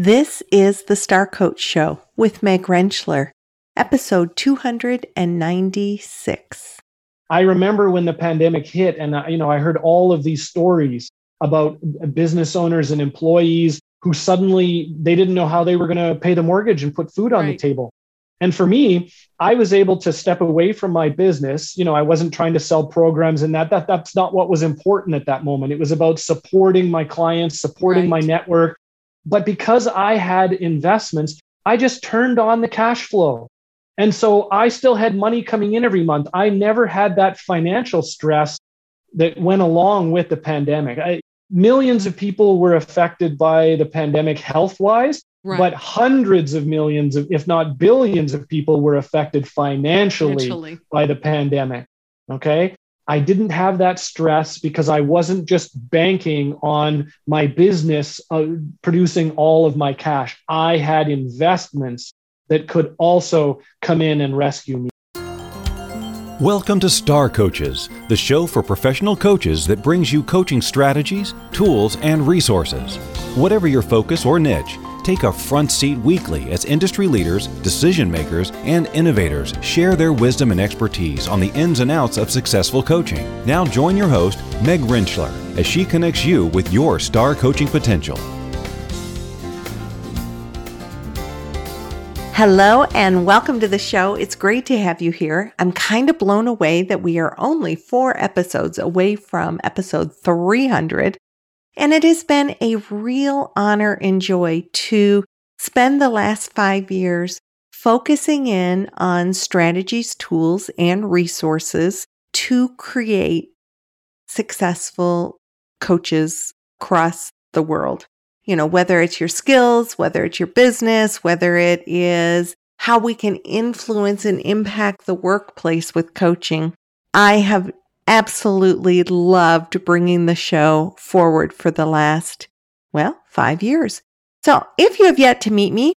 This is the Star Coach Show with Meg Rentschler, episode 296. I remember when the pandemic hit, and you know, I heard all of these stories about business owners and employees who suddenly they didn't know how they were going to pay the mortgage and put food on right. the table. And for me, I was able to step away from my business. You know, I wasn't trying to sell programs and that, that that's not what was important at that moment. It was about supporting my clients, supporting right. my network. But because I had investments, I just turned on the cash flow. And so I still had money coming in every month. I never had that financial stress that went along with the pandemic. I, millions of people were affected by the pandemic health wise Right. But hundreds of millions of, if not billions of people were affected financially, financially by the pandemic. Okay. I didn't have that stress because I wasn't just banking on my business uh, producing all of my cash. I had investments that could also come in and rescue me. Welcome to Star Coaches, the show for professional coaches that brings you coaching strategies, tools, and resources. Whatever your focus or niche, take a front seat weekly as industry leaders, decision makers, and innovators share their wisdom and expertise on the ins and outs of successful coaching. Now join your host, Meg Rentschler, as she connects you with your star coaching potential. Hello and welcome to the show. It's great to have you here. I'm kind of blown away that we are only four episodes away from episode 300. And it has been a real honor and joy to spend the last five years focusing in on strategies, tools, and resources to create successful coaches across the world. You know, whether it's your skills, whether it's your business, whether it is how we can influence and impact the workplace with coaching. I have absolutely loved bringing the show forward for the last, well, five years. So if you have yet to meet me,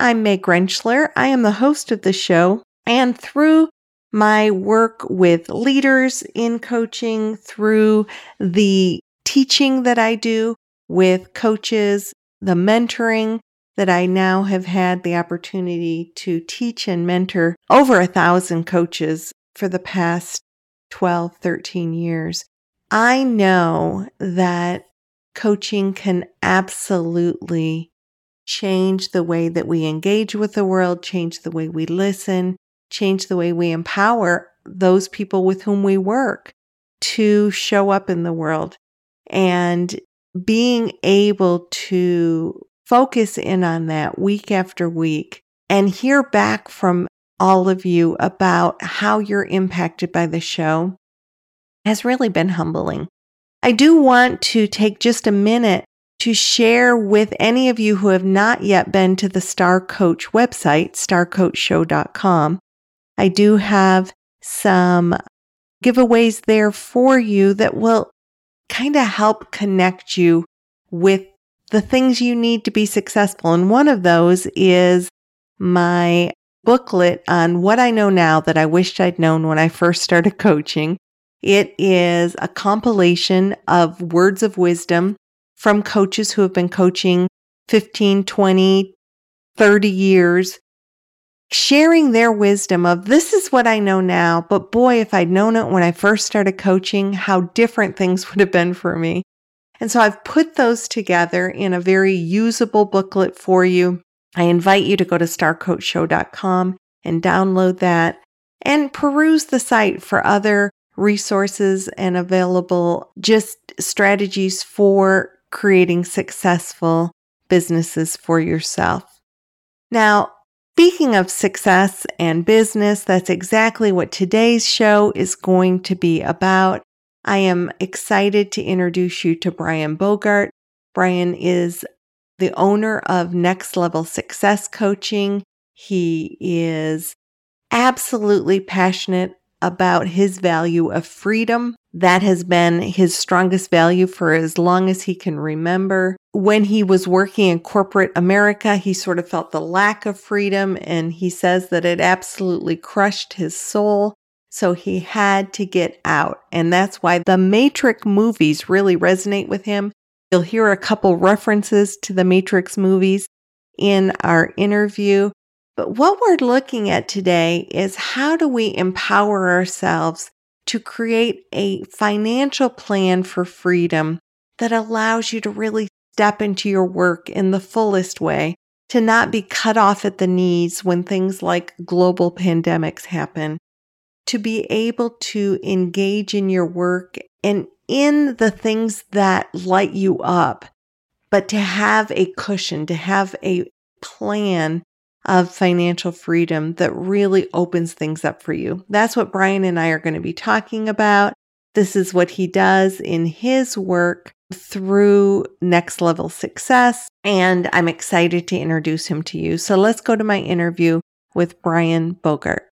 I'm Meg Rentschler. I am the host of the show. And through my work with leaders in coaching, through the teaching that I do with coaches, the mentoring that I now have had the opportunity to teach and mentor over a thousand coaches for the past 12, 13 years, I know that coaching can absolutely change the way that we engage with the world, change the way we listen, change the way we empower those people with whom we work to show up in the world. And being able to focus in on that week after week and hear back from all of you about how you're impacted by the show has really been humbling. I do want to take just a minute to share with any of you who have not yet been to the Star Coach website, starcoachshow.com. I do have some giveaways there for you that will kind of help connect you with the things you need to be successful. And one of those is my booklet on what I know now that I wished I'd known when I first started coaching. It is a compilation of words of wisdom from coaches who have been coaching 15, 20, 30 years, sharing their wisdom of this is what I know now, but boy, if I'd known it when I first started coaching, how different things would have been for me. And so I've put those together in a very usable booklet for you I invite you to go to starcoachshow.com and download that and peruse the site for other resources and available just strategies for creating successful businesses for yourself. Now, speaking of success and business, that's exactly what today's show is going to be about. I am excited to introduce you to Brian Bogart. Brian is the owner of Next Level Success Coaching. He is absolutely passionate about his value of freedom. That has been his strongest value for as long as he can remember. When he was working in corporate America, he sort of felt the lack of freedom, and he says that it absolutely crushed his soul. So he had to get out. And that's why the Matrix movies really resonate with him You'll hear a couple references to the Matrix movies. in our interview. But what we're looking at today is how do we empower ourselves to create a financial plan for freedom that allows you to really step into your work in the fullest way, to not be cut off at the knees when things like global pandemics happen, to be able to engage in your work and in the things that light you up, but to have a cushion, to have a plan of financial freedom that really opens things up for you. That's what Brian and I are going to be talking about. This is what he does in his work through next level success. And I'm excited to introduce him to you. So let's go to my interview with Brian Bogart.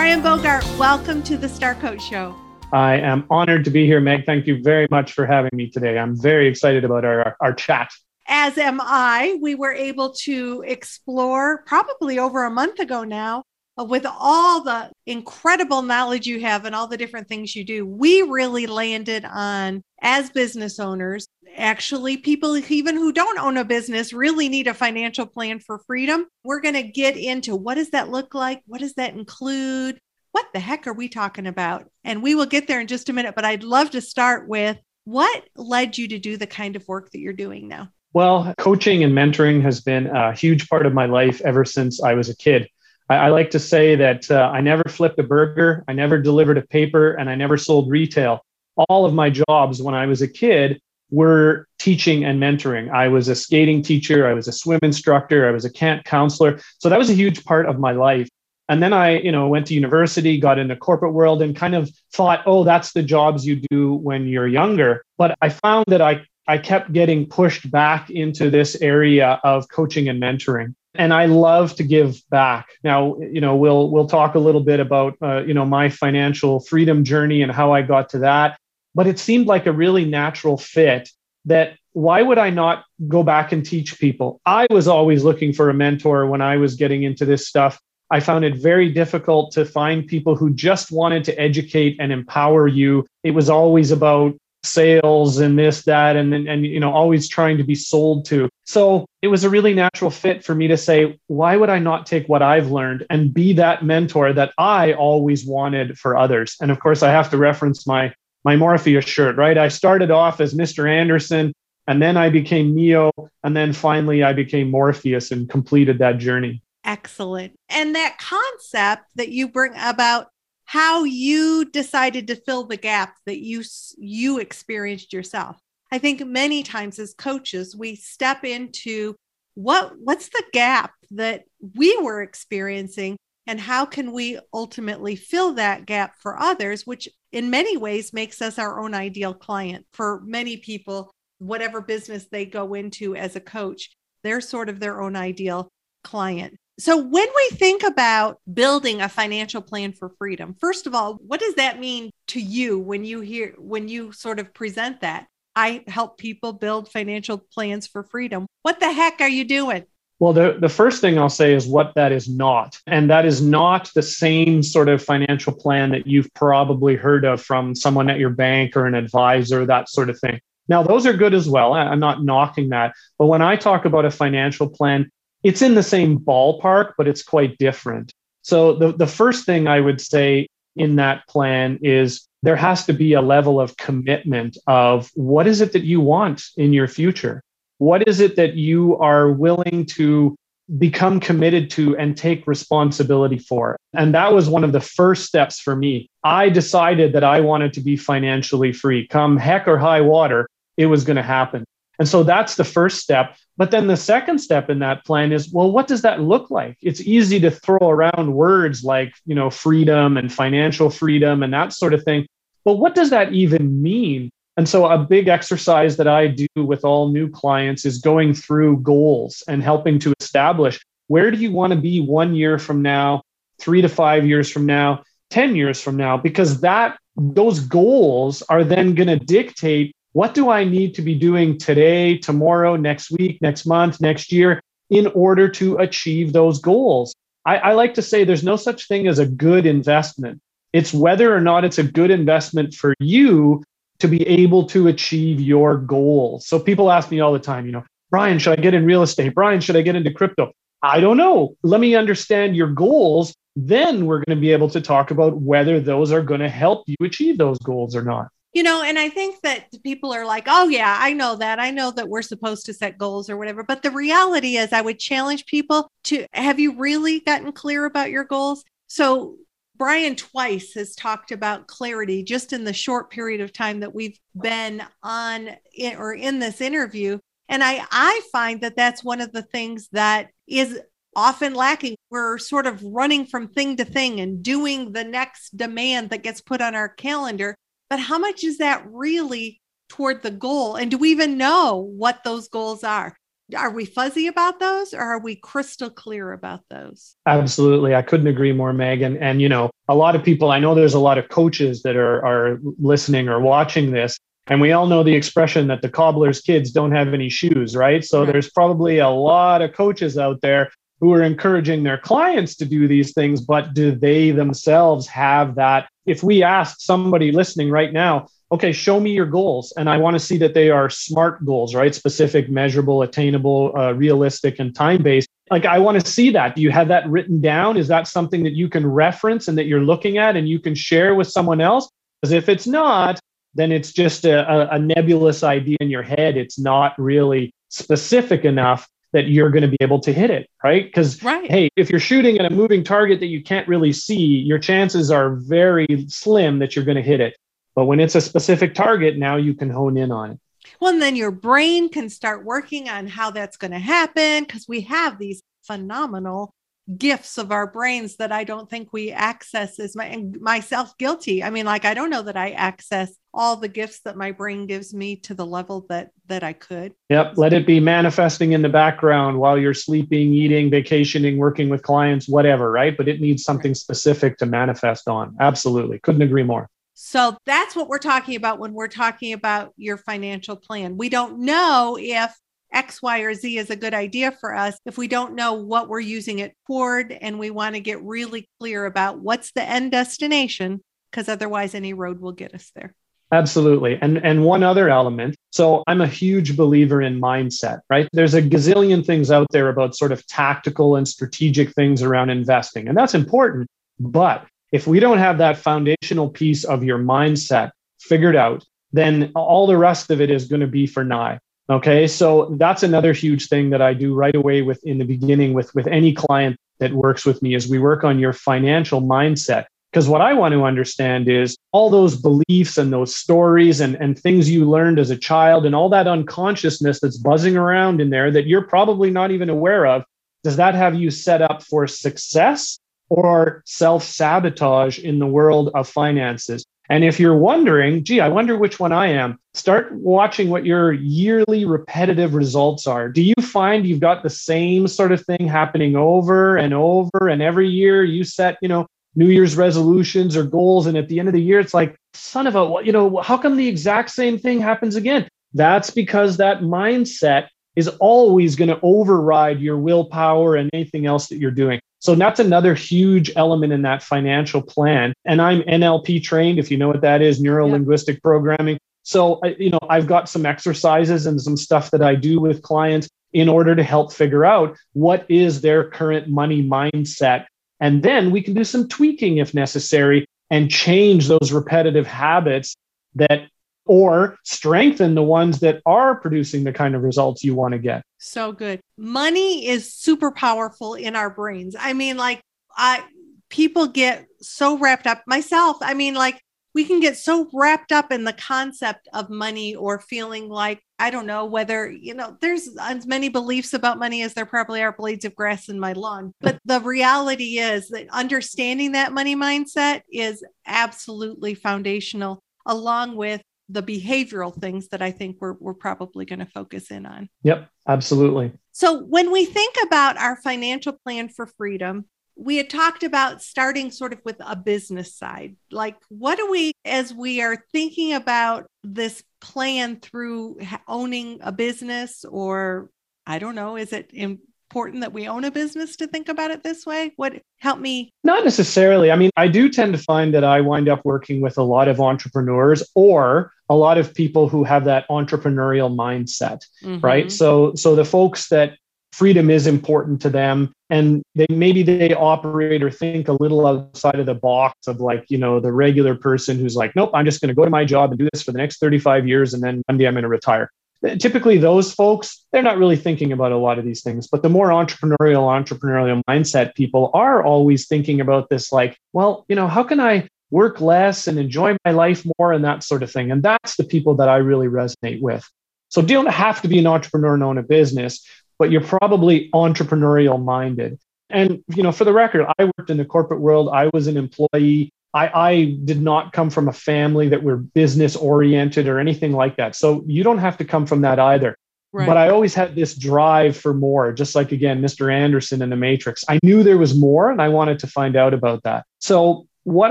Brian Bogart, welcome to the Star Coach Show. I am honored to be here, Meg. Thank you very much for having me today. I'm very excited about our, our chat. As am I. We were able to explore probably over a month ago now Uh, with all the incredible knowledge you have and all the different things you do. We really landed on, as business owners, actually, people even who don't own a business really need a financial plan for freedom. We're going to get into what does that look like? What does that include? what the heck are we talking about? And we will get there in just a minute, but I'd love to start with what led you to do the kind of work that you're doing now? Well, coaching and mentoring has been a huge part of my life ever since I was a kid. I, I like to say that uh, I never flipped a burger, I never delivered a paper, and I never sold retail. All of my jobs when I was a kid were teaching and mentoring. I was a skating teacher, I was a swim instructor, I was a camp counselor. So that was a huge part of my life. And then I, you know, went to university, got into corporate world and kind of thought, oh, that's the jobs you do when you're younger. But I found that I I kept getting pushed back into this area of coaching and mentoring. And I love to give back. Now, you know, we'll we'll talk a little bit about uh, you know my financial freedom journey and how I got to that. But it seemed like a really natural fit that why would I not go back and teach people? I was always looking for a mentor when I was getting into this stuff. I found it very difficult to find people who just wanted to educate and empower you. It was always about sales and this that and and you know always trying to be sold to. So it was a really natural fit for me to say why would i not take what i've learned and be that mentor that i always wanted for others? And of course i have to reference my my morpheus shirt right? I started off as mr anderson and then i became neo and then finally i became morpheus and completed that journey. Excellent. And that concept that you bring about how you decided to fill the gap that you you experienced yourself. I think many times as coaches we step into what what's the gap that we were experiencing and how can we ultimately fill that gap for others which in many ways makes us our own ideal client for many people whatever business they go into as a coach they're sort of their own ideal client so, when we think about building a financial plan for freedom, first of all, what does that mean to you when you hear, when you sort of present that? I help people build financial plans for freedom. What the heck are you doing? Well, the, the first thing I'll say is what that is not. And that is not the same sort of financial plan that you've probably heard of from someone at your bank or an advisor, that sort of thing. Now, those are good as well. I'm not knocking that. But when I talk about a financial plan, it's in the same ballpark, but it's quite different. So the, the first thing I would say in that plan is there has to be a level of commitment of what is it that you want in your future? What is it that you are willing to become committed to and take responsibility for? And that was one of the first steps for me. I decided that I wanted to be financially free. Come heck or high water, it was going to happen. And so that's the first step. But then the second step in that plan is well, what does that look like? It's easy to throw around words like, you know, freedom and financial freedom and that sort of thing. But what does that even mean? And so, a big exercise that I do with all new clients is going through goals and helping to establish where do you want to be one year from now, three to five years from now, 10 years from now, because that those goals are then going to dictate what do I need to be doing today, tomorrow, next week, next month, next year in order to achieve those goals? I, I, like to say there's no such thing as a good investment. It's whether or not it's a good investment for you to be able to achieve your goals. So people ask me all the time, you know, Brian, should I get in real estate? Brian, should I get into crypto? I don't know. Let me understand your goals. Then we're going to be able to talk about whether those are going to help you achieve those goals or not. You know, and I think that people are like, oh, yeah, I know that. I know that we're supposed to set goals or whatever. But the reality is, I would challenge people to have you really gotten clear about your goals? So, Brian twice has talked about clarity just in the short period of time that we've been on or in this interview. And I, I find that that's one of the things that is often lacking. We're sort of running from thing to thing and doing the next demand that gets put on our calendar. But how much is that really toward the goal? And do we even know what those goals are? Are we fuzzy about those or are we crystal clear about those? Absolutely. I couldn't agree more, Megan. And, you know, a lot of people, I know there's a lot of coaches that are, are listening or watching this. And we all know the expression that the cobbler's kids don't have any shoes, right? So right. there's probably a lot of coaches out there who are encouraging their clients to do these things, but do they themselves have that? If we ask somebody listening right now, okay, show me your goals, and I want to see that they are smart goals, right? Specific, measurable, attainable, uh, realistic, and time based. Like, I want to see that. Do you have that written down? Is that something that you can reference and that you're looking at and you can share with someone else? Because if it's not, then it's just a, a, a nebulous idea in your head. It's not really specific enough that you're going to be able to hit it, right? Because right. hey, if you're shooting at a moving target that you can't really see, your chances are very slim that you're going to hit it. But when it's a specific target, now you can hone in on it. Well, and then your brain can start working on how that's going to happen because we have these phenomenal gifts of our brains that I don't think we access as my and myself guilty. I mean, like I don't know that I access all the gifts that my brain gives me to the level that that I could. Yep, let it be manifesting in the background while you're sleeping, eating, vacationing, working with clients, whatever, right? But it needs something specific to manifest on. Absolutely. Couldn't agree more. So that's what we're talking about when we're talking about your financial plan. We don't know if X, Y, or Z is a good idea for us if we don't know what we're using it toward and we want to get really clear about what's the end destination, because otherwise any road will get us there. Absolutely. And and one other element. So I'm a huge believer in mindset, right? There's a gazillion things out there about sort of tactical and strategic things around investing. And that's important. But if we don't have that foundational piece of your mindset figured out, then all the rest of it is going to be for nigh. Okay, so that's another huge thing that I do right away with in the beginning with with any client that works with me is we work on your financial mindset. Because what I want to understand is all those beliefs and those stories and, and things you learned as a child and all that unconsciousness that's buzzing around in there that you're probably not even aware of. Does that have you set up for success or self sabotage in the world of finances? And if you're wondering, gee, I wonder which one I am, start watching what your yearly repetitive results are. Do you find you've got the same sort of thing happening over and over? And every year you set, you know, New Year's resolutions or goals. And at the end of the year, it's like, son of a, you know, how come the exact same thing happens again? That's because that mindset is always going to override your willpower and anything else that you're doing. So that's another huge element in that financial plan. And I'm NLP trained, if you know what that is, neuro linguistic yeah. programming. So, you know, I've got some exercises and some stuff that I do with clients in order to help figure out what is their current money mindset. And then we can do some tweaking if necessary and change those repetitive habits that or strengthen the ones that are producing the kind of results you want to get. So good. Money is super powerful in our brains. I mean, like, I people get so wrapped up myself. I mean, like, we can get so wrapped up in the concept of money or feeling like I don't know whether, you know, there's as many beliefs about money as there probably are blades of grass in my lawn. But the reality is that understanding that money mindset is absolutely foundational, along with the behavioral things that I think we're, we're probably going to focus in on. Yep, absolutely. So, when we think about our financial plan for freedom, we had talked about starting sort of with a business side. Like, what do we, as we are thinking about this plan through owning a business, or I don't know, is it in important that we own a business to think about it this way? What help me? Not necessarily. I mean, I do tend to find that I wind up working with a lot of entrepreneurs or a lot of people who have that entrepreneurial mindset, mm-hmm. right? So so the folks that freedom is important to them and they maybe they operate or think a little outside of the box of like you know the regular person who's like nope i'm just going to go to my job and do this for the next 35 years and then one day i'm going to retire typically those folks they're not really thinking about a lot of these things but the more entrepreneurial entrepreneurial mindset people are always thinking about this like well you know how can i work less and enjoy my life more and that sort of thing. And that's the people that i really resonate with. So you don't have to be an entrepreneur and own a business but you're probably entrepreneurial minded. And you know for the record i worked in the corporate world. I was an employee I, I did not come from a family that were business oriented or anything like that. So you don't have to come from that either. Right. But I always had this drive for more, just like again, Mr. Anderson in the Matrix. I knew there was more and I wanted to find out about that. So what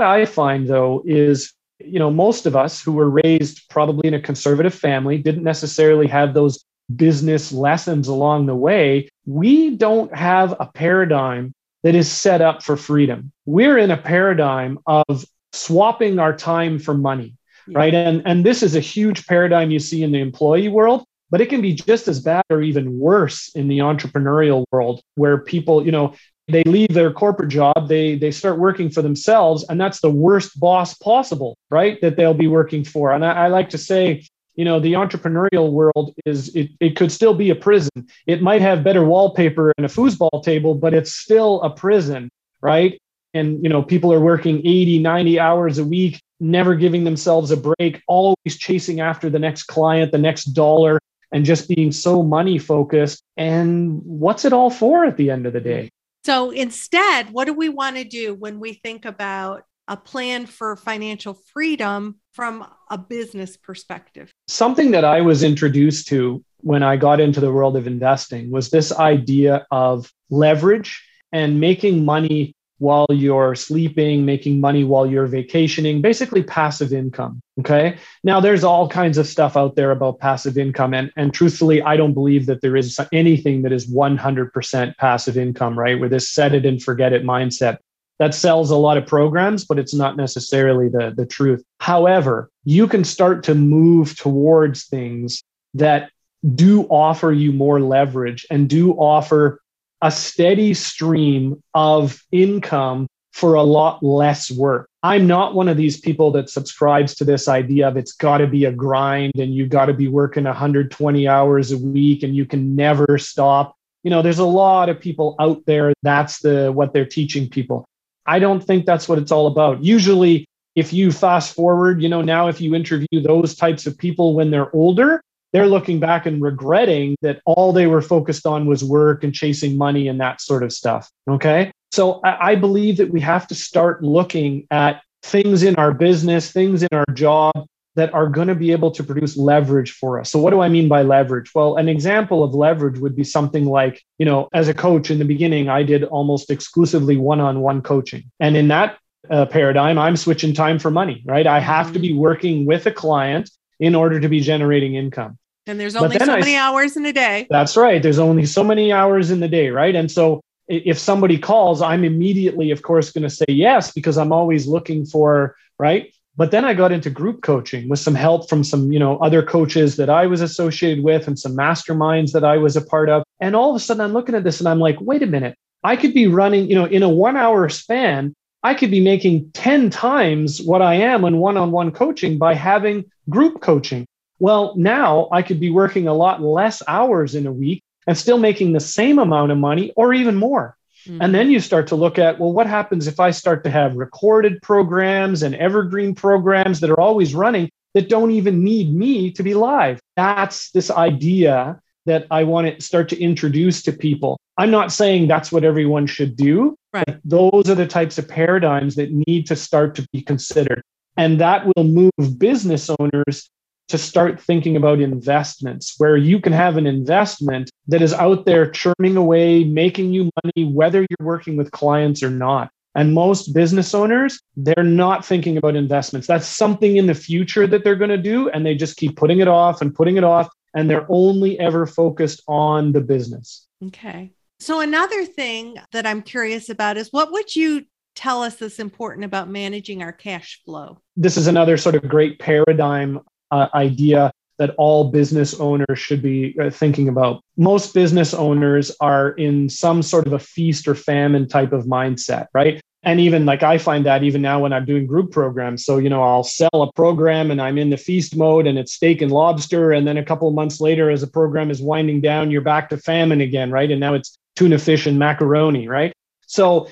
I find though is, you know, most of us who were raised probably in a conservative family didn't necessarily have those business lessons along the way. We don't have a paradigm that is set up for freedom. We're in a paradigm of swapping our time for money, yeah. right? And, and this is a huge paradigm you see in the employee world, but it can be just as bad or even worse in the entrepreneurial world where people, you know, they leave their corporate job, they they start working for themselves, and that's the worst boss possible, right? That they'll be working for. And I, I like to say, you know the entrepreneurial world is it, it could still be a prison. It might have better wallpaper and a foosball table but it's still a prison right? And you know people are working 80 90 hours a week never giving themselves a break always chasing after the next client the next dollar and just being so money focused. And what's it all for at the end of the day? So instead what do we want to do when we think about a plan for financial freedom from a business perspective? Something that I was introduced to when I got into the world of investing was this idea of leverage and making money while you're sleeping, making money while you're vacationing, basically passive income. Okay. Now, there's all kinds of stuff out there about passive income. And, and truthfully, I don't believe that there is anything that is 100% passive income, right? With this set it and forget it mindset that sells a lot of programs, but it's not necessarily the, the truth. However, you can start to move towards things that do offer you more leverage and do offer a steady stream of income for a lot less work. I'm not one of these people that subscribes to this idea of it's got to be a grind and you got to be working 120 hours a week and you can never stop. You know, there's a lot of people out there that's the what they're teaching people. I don't think that's what it's all about. Usually, if you fast forward, you know, now if you interview those types of people when they're older, they're looking back and regretting that all they were focused on was work and chasing money and that sort of stuff. Okay. So I, believe that we have to start looking at things in our business, things in our job that are going to be able to produce leverage for us. So what do I mean by leverage? Well, an example of leverage would be something like, you know, as a coach in the beginning, I did almost exclusively one-on-one coaching. And in that uh, paradigm, I'm switching time for money, right? I have mm-hmm. to be working with a client in order to be generating income. And there's only so I, many hours in a day. That's right. There's only so many hours in the day, right? And so if somebody calls, I'm immediately, of course, going to say yes because I'm always looking for, right? But then I got into group coaching with some help from some, you know, other coaches that I was associated with and some masterminds that I was a part of. And all of a sudden I'm looking at this and I'm like, wait a minute, I could be running, you know, in a one hour span, I could be making 10 times what I am in one on one coaching by having group coaching. Well, now I could be working a lot less hours in a week and still making the same amount of money or even more. Mm-hmm. And then you start to look at, well, what happens if I start to have recorded programs and evergreen programs that are always running that don't even need me to be live? That's this idea that I want to start to introduce to people. I'm not saying that's what everyone should do. Right. those are the types of paradigms that need to start to be considered. And that will move business owners to start thinking about investments where you can have an investment that is out there churning away, making you money, whether you're working with clients or not. And most business owners, they're not thinking about investments. That's something in the future that they're going to do. And they just keep putting it off and putting it off. And they're only ever focused on the business. Okay. So, another thing that I'm curious about is what would you tell us that's important about managing our cash flow? This is another sort of great paradigm uh, idea that all business owners should be uh, thinking about. Most business owners are in some sort of a feast or famine type of mindset, right? And even like I find that even now when I'm doing group programs. So, you know, I'll sell a program and I'm in the feast mode and it's steak and lobster. And then a couple of months later, as the program is winding down, you're back to famine again, right? And now it's tuna fish and macaroni, right? So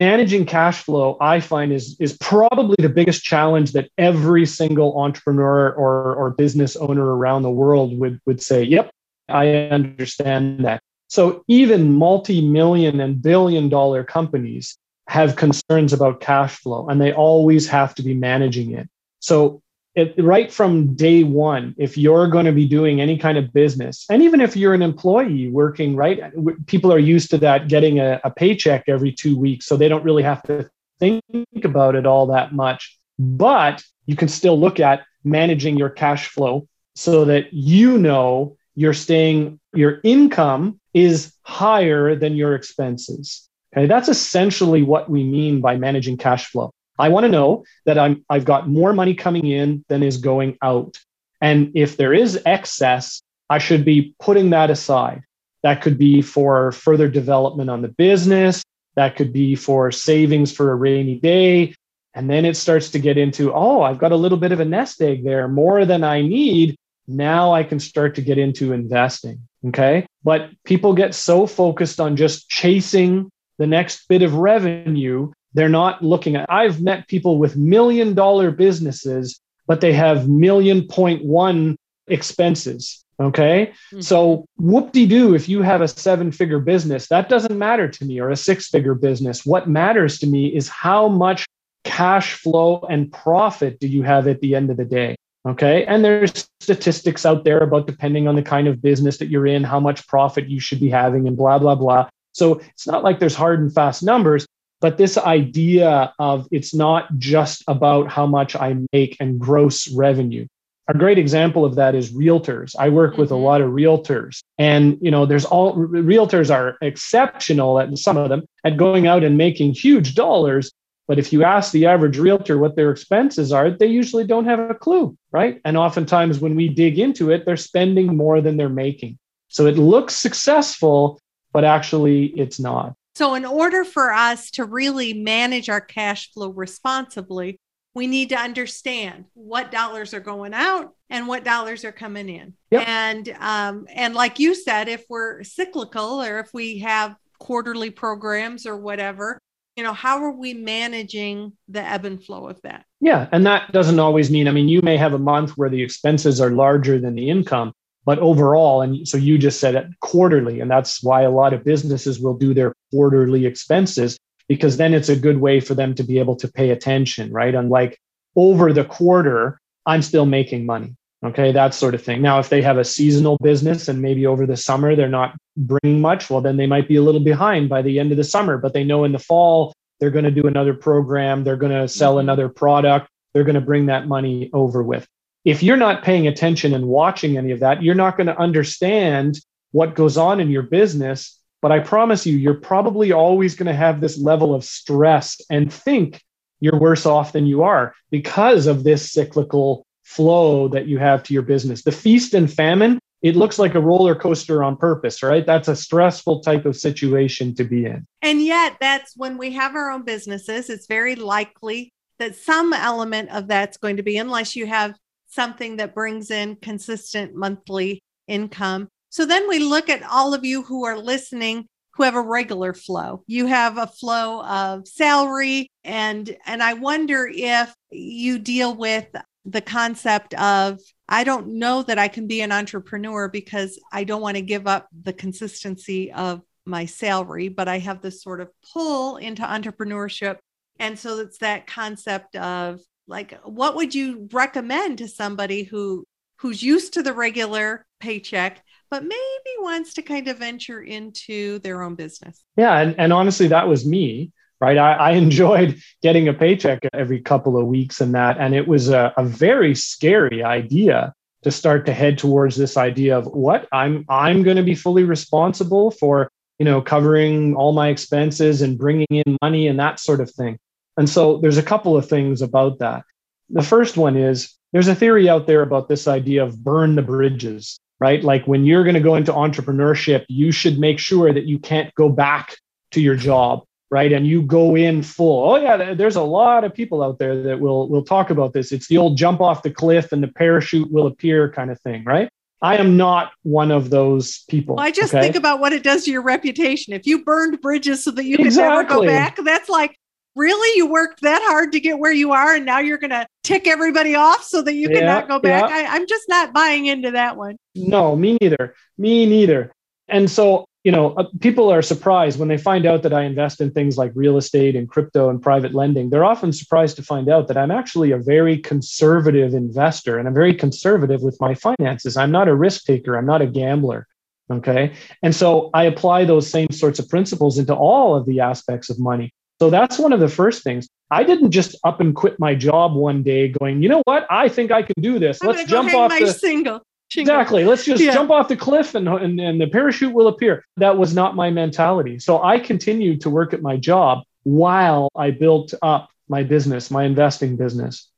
managing cash flow i find is is probably the biggest challenge that every single entrepreneur or or business owner around the world would would say yep i understand that. So even multi-million and billion dollar companies have concerns about cash flow and they always have to be managing it. So it, right from day one, if you're going to be doing any kind of business, and even if you're an employee working, right, people are used to that getting a, a paycheck every two weeks. So they don't really have to think about it all that much. But you can still look at managing your cash flow so that you know you're staying, your income is higher than your expenses. Okay, that's essentially what we mean by managing cash flow. I want to know that I'm I've got more money coming in than is going out. And if there is excess, I should be putting that aside. That could be for further development on the business, that could be for savings for a rainy day. And then it starts to get into, oh, I've got a little bit of a nest egg there, more than I need. Now I can start to get into investing. Okay. But people get so focused on just chasing the next bit of revenue they're not looking at, I've met people with million dollar businesses, but they have million point one expenses. Okay. Mm-hmm. So whoop de doo, if you have a seven figure business, that doesn't matter to me or a six figure business. What matters to me is how much cash flow and profit do you have at the end of the day? Okay. And there's statistics out there about depending on the kind of business that you're in, how much profit you should be having, and blah, blah, blah. So it's not like there's hard and fast numbers, but this idea of it's not just about how much I make and gross revenue. A great example of that is realtors. I work with mm-hmm. a lot of realtors, and you know, there's all realtors are exceptional at some of them at going out and making huge dollars. But if you ask the average realtor what their expenses are, they usually don't have a clue, right? And oftentimes when we dig into it, they're spending more than they're making. So it looks successful, but actually it's not. So, in order for us to really manage our cash flow responsibly, we need to understand what dollars are going out and what dollars are coming in. Yep. And um, and like you said, if we're cyclical or if we have quarterly programs or whatever, you know, how are we managing the ebb and flow of that? Yeah, and that doesn't always mean. I mean, you may have a month where the expenses are larger than the income, but overall and so you just said it quarterly and that's why a lot of businesses will do their quarterly expenses because then it's a good way for them to be able to pay attention right? Unlike over the quarter i'm still making money okay? That sort of thing. Now if they have a seasonal business and maybe over the summer they're not bringing much well then they might be a little behind by the end of the summer but they know in the fall they're going to do another program they're going to sell another product they're going to bring that money over with if you're not paying attention and watching any of that, you're not going to understand what goes on in your business. But I promise you, you're probably always going to have this level of stress and think you're worse off than you are because of this cyclical flow that you have to your business. The feast and famine, it looks like a roller coaster on purpose, right? That's a stressful type of situation to be in. And yet, that's when we have our own businesses, it's very likely that some element of that's going to be, unless you have something that brings in consistent monthly income. So then we look at all of you who are listening who have a regular flow. You have a flow of salary and and I wonder if you deal with the concept of I don't know that I can be an entrepreneur because I don't want to give up the consistency of my salary, but I have this sort of pull into entrepreneurship. And so it's that concept of like what would you recommend to somebody who who's used to the regular paycheck but maybe wants to kind of venture into their own business yeah and, and honestly that was me right I, I enjoyed getting a paycheck every couple of weeks and that and it was a, a very scary idea to start to head towards this idea of what i'm i'm going to be fully responsible for you know, covering all my expenses and bringing in money and that sort of thing. And so there's a couple of things about that. The first one is there's a theory out there about this idea of burn the bridges, right? Like when you're going to go into entrepreneurship, you should make sure that you can't go back to your job, right? And you go in full. Oh yeah, there's a lot of people out there that will will talk about this. It's the old jump off the cliff and the parachute will appear kind of thing, right? I am not one of those people. Well, I just okay? think about what it does to your reputation. If you burned bridges so that you exactly. can never go back, that's like really? You worked that hard to get where you are and now you're going to tick everybody off so that you yeah, cannot go back? Yeah. I, i'm just not buying into that one. No me neither. Me neither. And so you know uh, people are surprised when they find out that i invest in things like real estate and crypto and private lending. They're often surprised to find out that i'm actually a very conservative investor and i'm very conservative with my finances. I'm not a risk taker. I'm not a gambler okay? And so i apply those same sorts of principles into all of the aspects of money so that's one of the first things. I didn't just up and quit my job one day going, you know what? I think I can do this. Let's jump off the single. Shingle. Exactly. Let's just yeah. jump off the cliff and, and, and the parachute will appear. That was not my mentality. So I continued to work at my job while I built up my business, my investing business.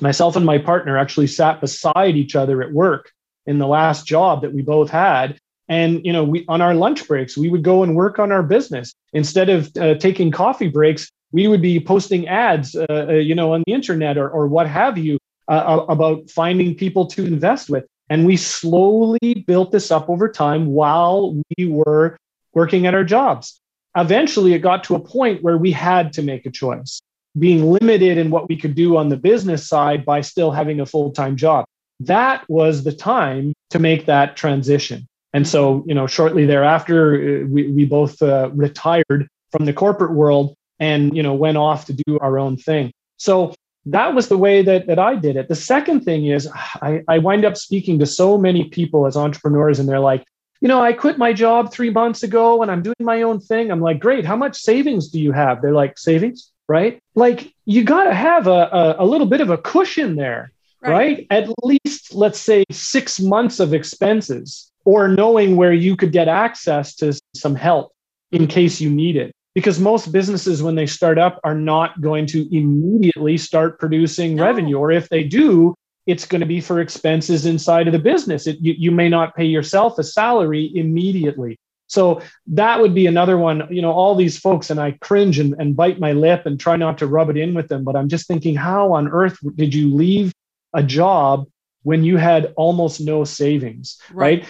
Myself and my partner actually sat beside each other at work in the last job that we both had and you know we on our lunch breaks we would go and work on our business. Instead of uh, taking coffee breaks we would be posting ads uh, uh, you know on the internet or, or what have you uh, about finding people to invest with. And we slowly built this up over time while we were working at our jobs. Eventually it got to a point where we had to make a choice being limited in what we could do on the business side by still having a full-time job. That was the time to make that transition and so, you know, shortly thereafter, uh, we, we both uh, retired from the corporate world and, you know, went off to do our own thing. So that was the way that, that I did it. The second thing is I, I wind up speaking to so many people as entrepreneurs and they're like, you know, I quit my job three months ago and I'm doing my own thing. I'm like, great. How much savings do you have? They're like, savings, right? Like you got to have a, a, a, little bit of a cushion there, right. right? At least, let's say, six months of expenses or knowing where you could get access to some help in case you need it. Because most businesses, when they start up, are not going to immediately start producing no. revenue. Or if they do, it's going to be for expenses inside of the business. It, you, you may not pay yourself a salary immediately. So that would be another one. You know, all these folks, and I cringe and, and bite my lip and try not to rub it in with them. But I'm just thinking, how on earth did you leave a job when you had almost no savings, right? right?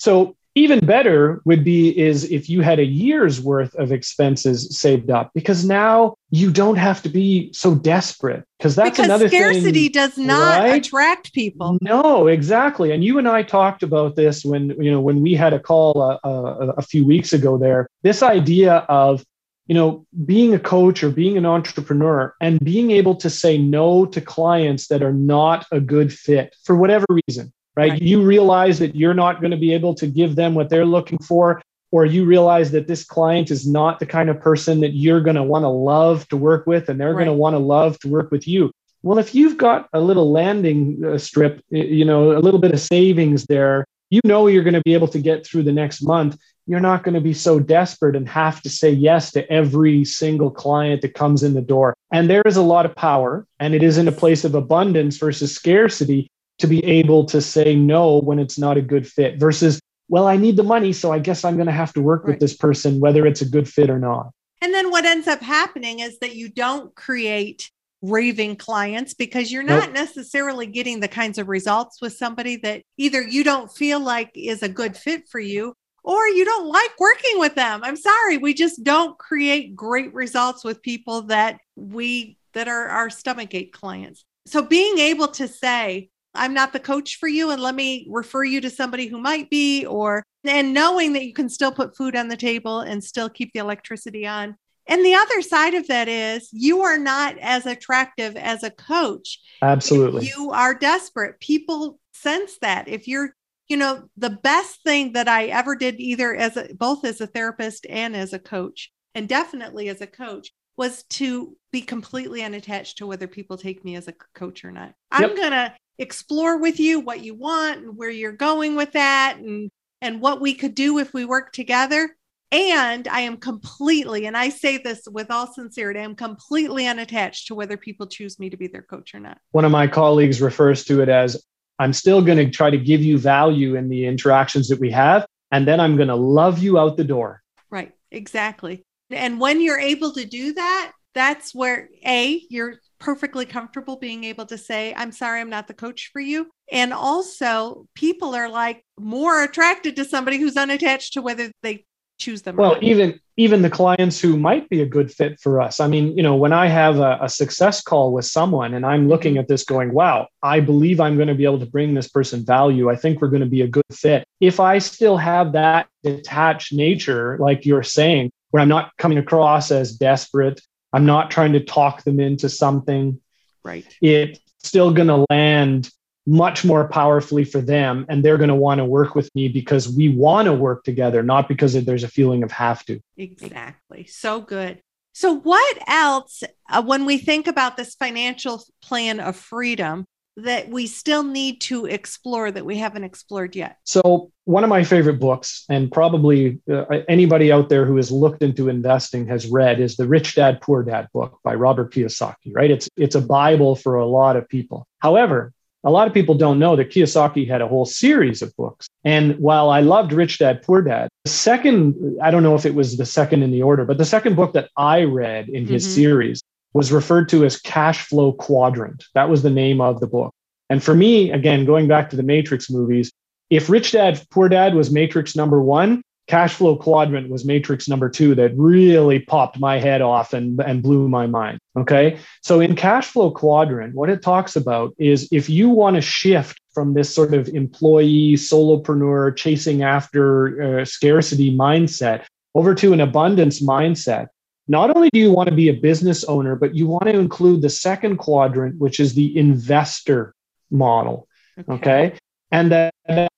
So even better would be is if you had a year's worth of expenses saved up because now you don't have to be so desperate because that's because another scarcity thing, does not right? attract people. No exactly. And you and i talked about this when you know when we had a call a, uh, a, uh, a few weeks ago there. This idea of you know being a coach or being an entrepreneur and being able to say no to clients that are not a good fit for whatever reason right? right? You realize that you're not going to be able to give them what they're looking for, or you realize that this client is not the kind of person that you're going to want to love to work with, and they're right. going to want to love to work with you. Well, if you've got a little landing uh, strip, you know, a little bit of savings there, you know you're going to be able to get through the next month. You're not going to be so desperate and have to say yes to every single client that comes in the door. And there is a lot of power, and it is in a place of abundance versus scarcity to be able to say no when it's not a good fit versus, well, I need the money, so I guess I'm going to have to work right. with this person, whether it's a good fit or not. And then what ends up happening is that you don't create raving clients because you're not nope. necessarily getting the kinds of results with somebody that either you don't feel like is a good fit for you or you don't like working with them. I'm sorry, we just don't create great results with people that we that are our stomach ache clients. So being able to say, I'm not the coach for you and let me refer you to somebody who might be or and knowing that you can still put food on the table and still keep the electricity on. And the other side of that is you are not as attractive as a coach. Absolutely. You are desperate. People sense that. If you're, you know, the best thing that I ever did either as a, both as a therapist and as a coach and definitely as a coach was to be completely unattached to whether people take me as a coach or not. Yep. I'm going to explore with you what you want and where you're going with that and and what we could do if we work together And I am completely, and I say this with all sincerity, I'm completely unattached to whether people choose me to be their coach or not. One of my colleagues refers to it as I'm still going to try to give you value in the interactions that we have. And then I'm going to love you out the door. Right. Exactly. And when you're able to do that, that's where A, you're perfectly comfortable being able to say, I'm sorry, I'm not the coach for you. And also, people are like more attracted to somebody who's unattached to whether they choose them. Well, even even the clients who might be a good fit for us. I mean, you know, when I have a, a success call with someone and I'm looking mm-hmm. at this going, wow, I believe I'm going to be able to bring this person value. I think we're going to be a good fit. If I still have that detached nature, like you're saying, where I'm not coming across as desperate, I'm not trying to talk them into something. Right. It's still going to land much more powerfully for them. And they're going to want to work with me because we want to work together, not because there's a feeling of have to. Exactly. So good. So, what else, uh, when we think about this financial plan of freedom, that we still need to explore that we haven't explored yet? So, one of my favorite books, and probably uh, anybody out there who has looked into investing has read, is the Rich Dad Poor Dad book by Robert Kiyosaki. Right? It's it's a bible for a lot of people. However, a lot of people don't know that Kiyosaki had a whole series of books. And while I loved Rich Dad Poor Dad, the second, I don't know if it was the second in the order, but the second book that I read in his mm-hmm. series was referred to as Cash Flow Quadrant. That was the name of the book. And for me, again, going back to the Matrix movies, if Rich Dad Poor Dad was Matrix number one, Cash Flow Quadrant was Matrix number two that really popped my head off and, and blew my mind. Okay. So in Cash Flow Quadrant, what it talks about is if you want to shift from this sort of employee, solopreneur, chasing after uh, scarcity mindset over to an abundance mindset, not only do you want to be a business owner, but you want to include the second quadrant, which is the investor model. Okay. okay? And that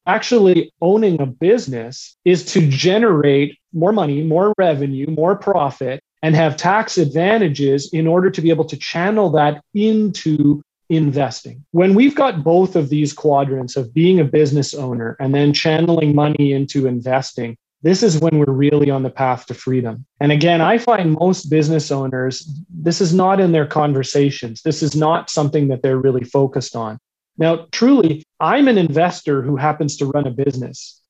actually owning a business is to generate more money, more revenue, more profit, and have tax advantages in order to be able to channel that into investing. When we've got both of these quadrants of being a business owner and then channeling money into investing, this is when we're really on the path to freedom. And again, I find most business owners, this is not in their conversations. This is not something that they're really focused on. Now, truly, I'm an investor who happens to run a business.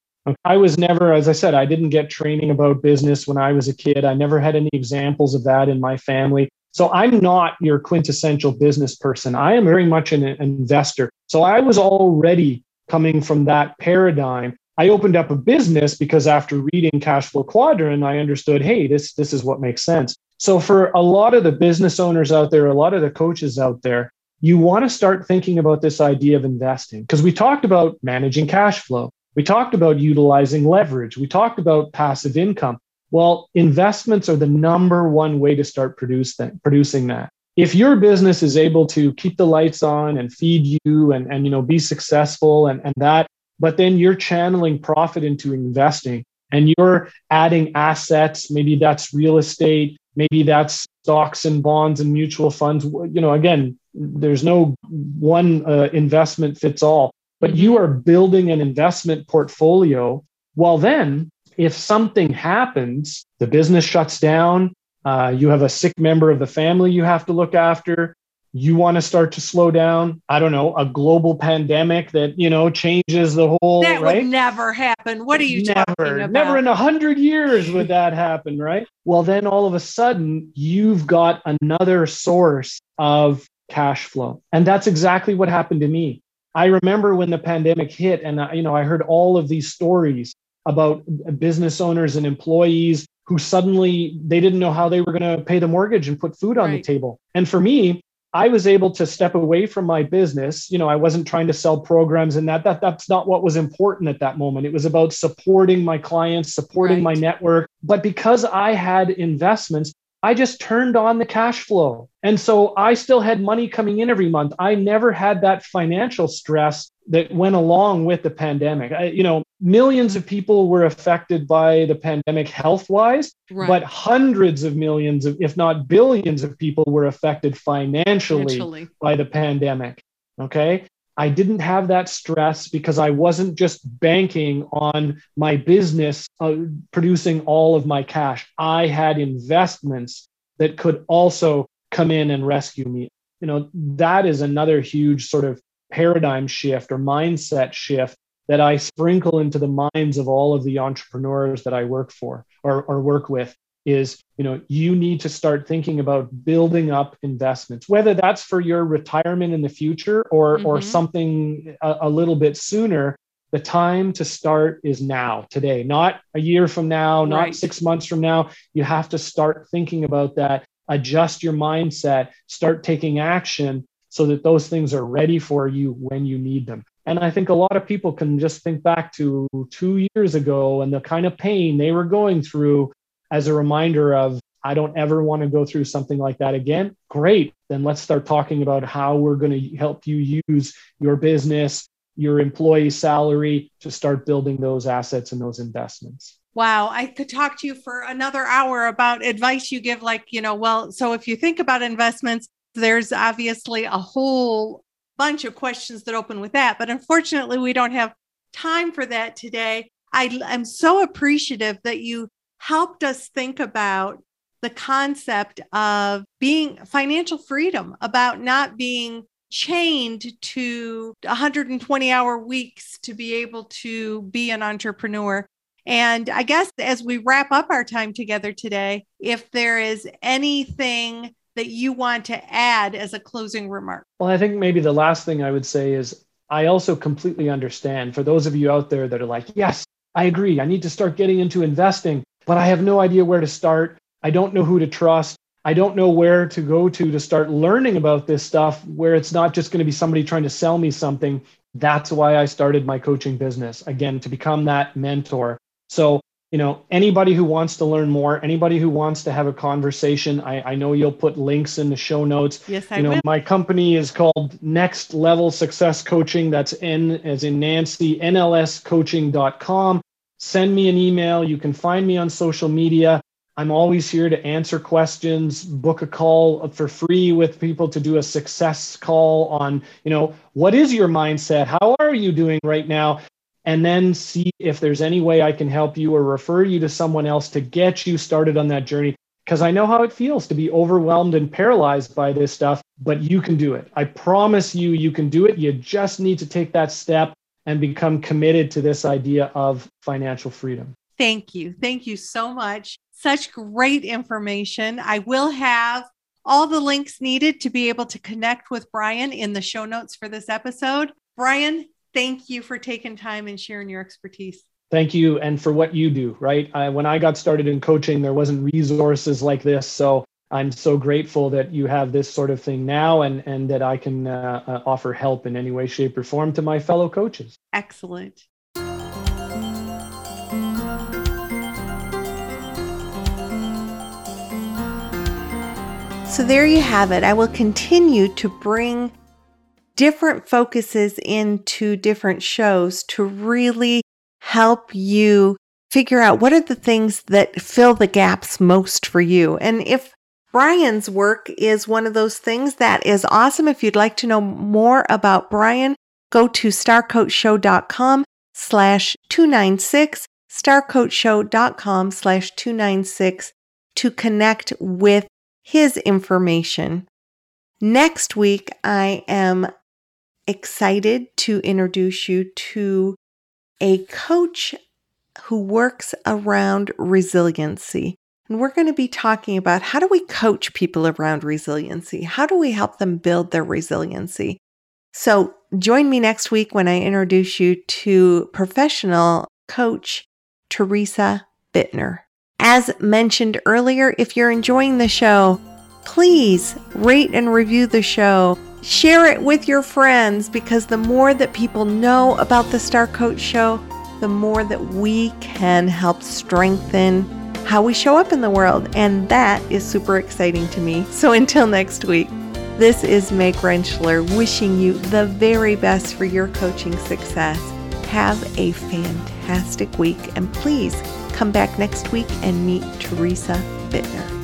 I was never, as I said, I didn't get training about business when I was a kid. I never had any examples of that in my family. So I'm not your quintessential business person. I am very much an investor. So I was already coming from that paradigm. I opened up a business because after reading Cash Flow Quadrant, I understood, hey, this, this is what makes sense. So for a lot of the business owners out there, a lot of the coaches out there, you want to start thinking about this idea of investing because we talked about managing cash flow. We talked about utilizing leverage. We talked about passive income. Well, investments are the number one way to start produce that, producing that. If your business is able to keep the lights on and feed you and, and you know be successful and, and that, but then you're channeling profit into investing and you're adding assets, maybe that's real estate, maybe that's stocks and bonds and mutual funds. You know, again, there's no one uh, investment fits all, but you are building an investment portfolio. Well, then, if something happens, the business shuts down, uh, you have a sick member of the family you have to look after, you want to start to slow down i don't know a global pandemic that you know changes the whole that right? would never happen what are you never, talking about never in a hundred years would that happen right well then all of a sudden you've got another source of cash flow. And that's exactly what happened to me. I remember when the pandemic hit and I, you know, I heard all of these stories about business owners and employees who suddenly they didn't know how they were going to pay the mortgage and put food on right. the table. And for me, I was able to step away from my business. You know, I wasn't trying to sell programs and that, that that's not what was important at that moment. It was about supporting my clients, supporting right. my network. But because I had investments, I just turned on the cash flow. And so I still had money coming in every month. I never had that financial stress that went along with the pandemic. I, you know, millions of people were affected by the pandemic health wise, right. but hundreds of millions of, if not billions of people were affected financially, financially. by the pandemic. Okay. I didn't have that stress because I wasn't just banking on my business uh, producing all of my cash. I had investments that could also come in and rescue me. You know, that is another huge sort of paradigm shift or mindset shift that I sprinkle into the minds of all of the entrepreneurs that I work for or, or work with is you know you need to start thinking about building up investments whether that's for your retirement in the future or mm-hmm. or something a, a, little bit sooner the time to start is now today not a year from now not right. 6 months from now you have to start thinking about that adjust your mindset start taking action so that those things are ready for you when you need them and I think a lot of people can just think back to two years ago and the kind of pain they were going through as a reminder of I don't ever want to go through something like that again, great. Then let's start talking about how we're going to help you use your business, your employee salary to start building those assets and those investments. Wow, I could talk to you for another hour about advice you give. Like, you know, well, so if you think about investments, there's obviously a whole bunch of questions that open with that. But unfortunately, we don't have time for that today. I am so appreciative that you helped us think about the concept of being financial freedom, about not being chained to 120 hour weeks to be able to be an entrepreneur. And I guess as we wrap up our time together today, if there is anything that you want to add as a closing remark. Well, I think maybe the last thing I would say is I also completely understand for those of you out there that are like, yes, I agree. I need to start getting into investing but I have no idea where to start. I don't know who to trust. I don't know where to go to to start learning about this stuff where it's not just going to be somebody trying to sell me something. That's why I started my coaching business again to become that mentor. So, you know, anybody who wants to learn more, anybody who wants to have a conversation, I, I know you'll put links in the show notes. Yes, I you know, will. my company is called Next Level Success Coaching. That's N as in Nancy, NLScoaching.com send me an email. You can find me on social media. I'm always here to answer questions, book a call for free with people to do a success call on, you know, what is your mindset? How are you doing right now? And then see if there's any way I can help you or refer you to someone else to get you started on that journey. Because I know how it feels to be overwhelmed and paralyzed by this stuff, but you can do it. I promise you, you can do it. You just need to take that step and become committed to this idea of financial freedom. Thank you. Thank you so much. Such great information. I will have all the links needed to be able to connect with Brian in the show notes for this episode. Brian, thank you for taking time and sharing your expertise. Thank you. And for what you do, right? I, when I got started in coaching, there wasn't resources like this. So I'm so grateful that you have this sort of thing now and, and that I can uh, uh, offer help in any way, shape, or form to my fellow coaches. Excellent. So there you have it. I will continue to bring different focuses into different shows to really help you figure out what are the things that fill the gaps most for you. And if Brian's work is one of those things that is awesome. If you'd like to know more about Brian, go to starcoachshow.com slash 296, starcoachshow.com slash 296 to connect with his information. Next week, I am excited to introduce you to a coach who works around resiliency. And we're going to be talking about how do we coach people around resiliency? How do we help them build their resiliency? So join me next week when I introduce you to professional coach Teresa Bittner. As mentioned earlier, if you're enjoying the show, please rate and review the show. Share it with your friends because the more that people know about the Star Coach Show, the more that we can help strengthen how we show up in the world. And that is super exciting to me. So until next week, this is Meg Rentschler wishing you the very best for your coaching success. Have a fantastic week and please come back next week and meet Teresa Bittner.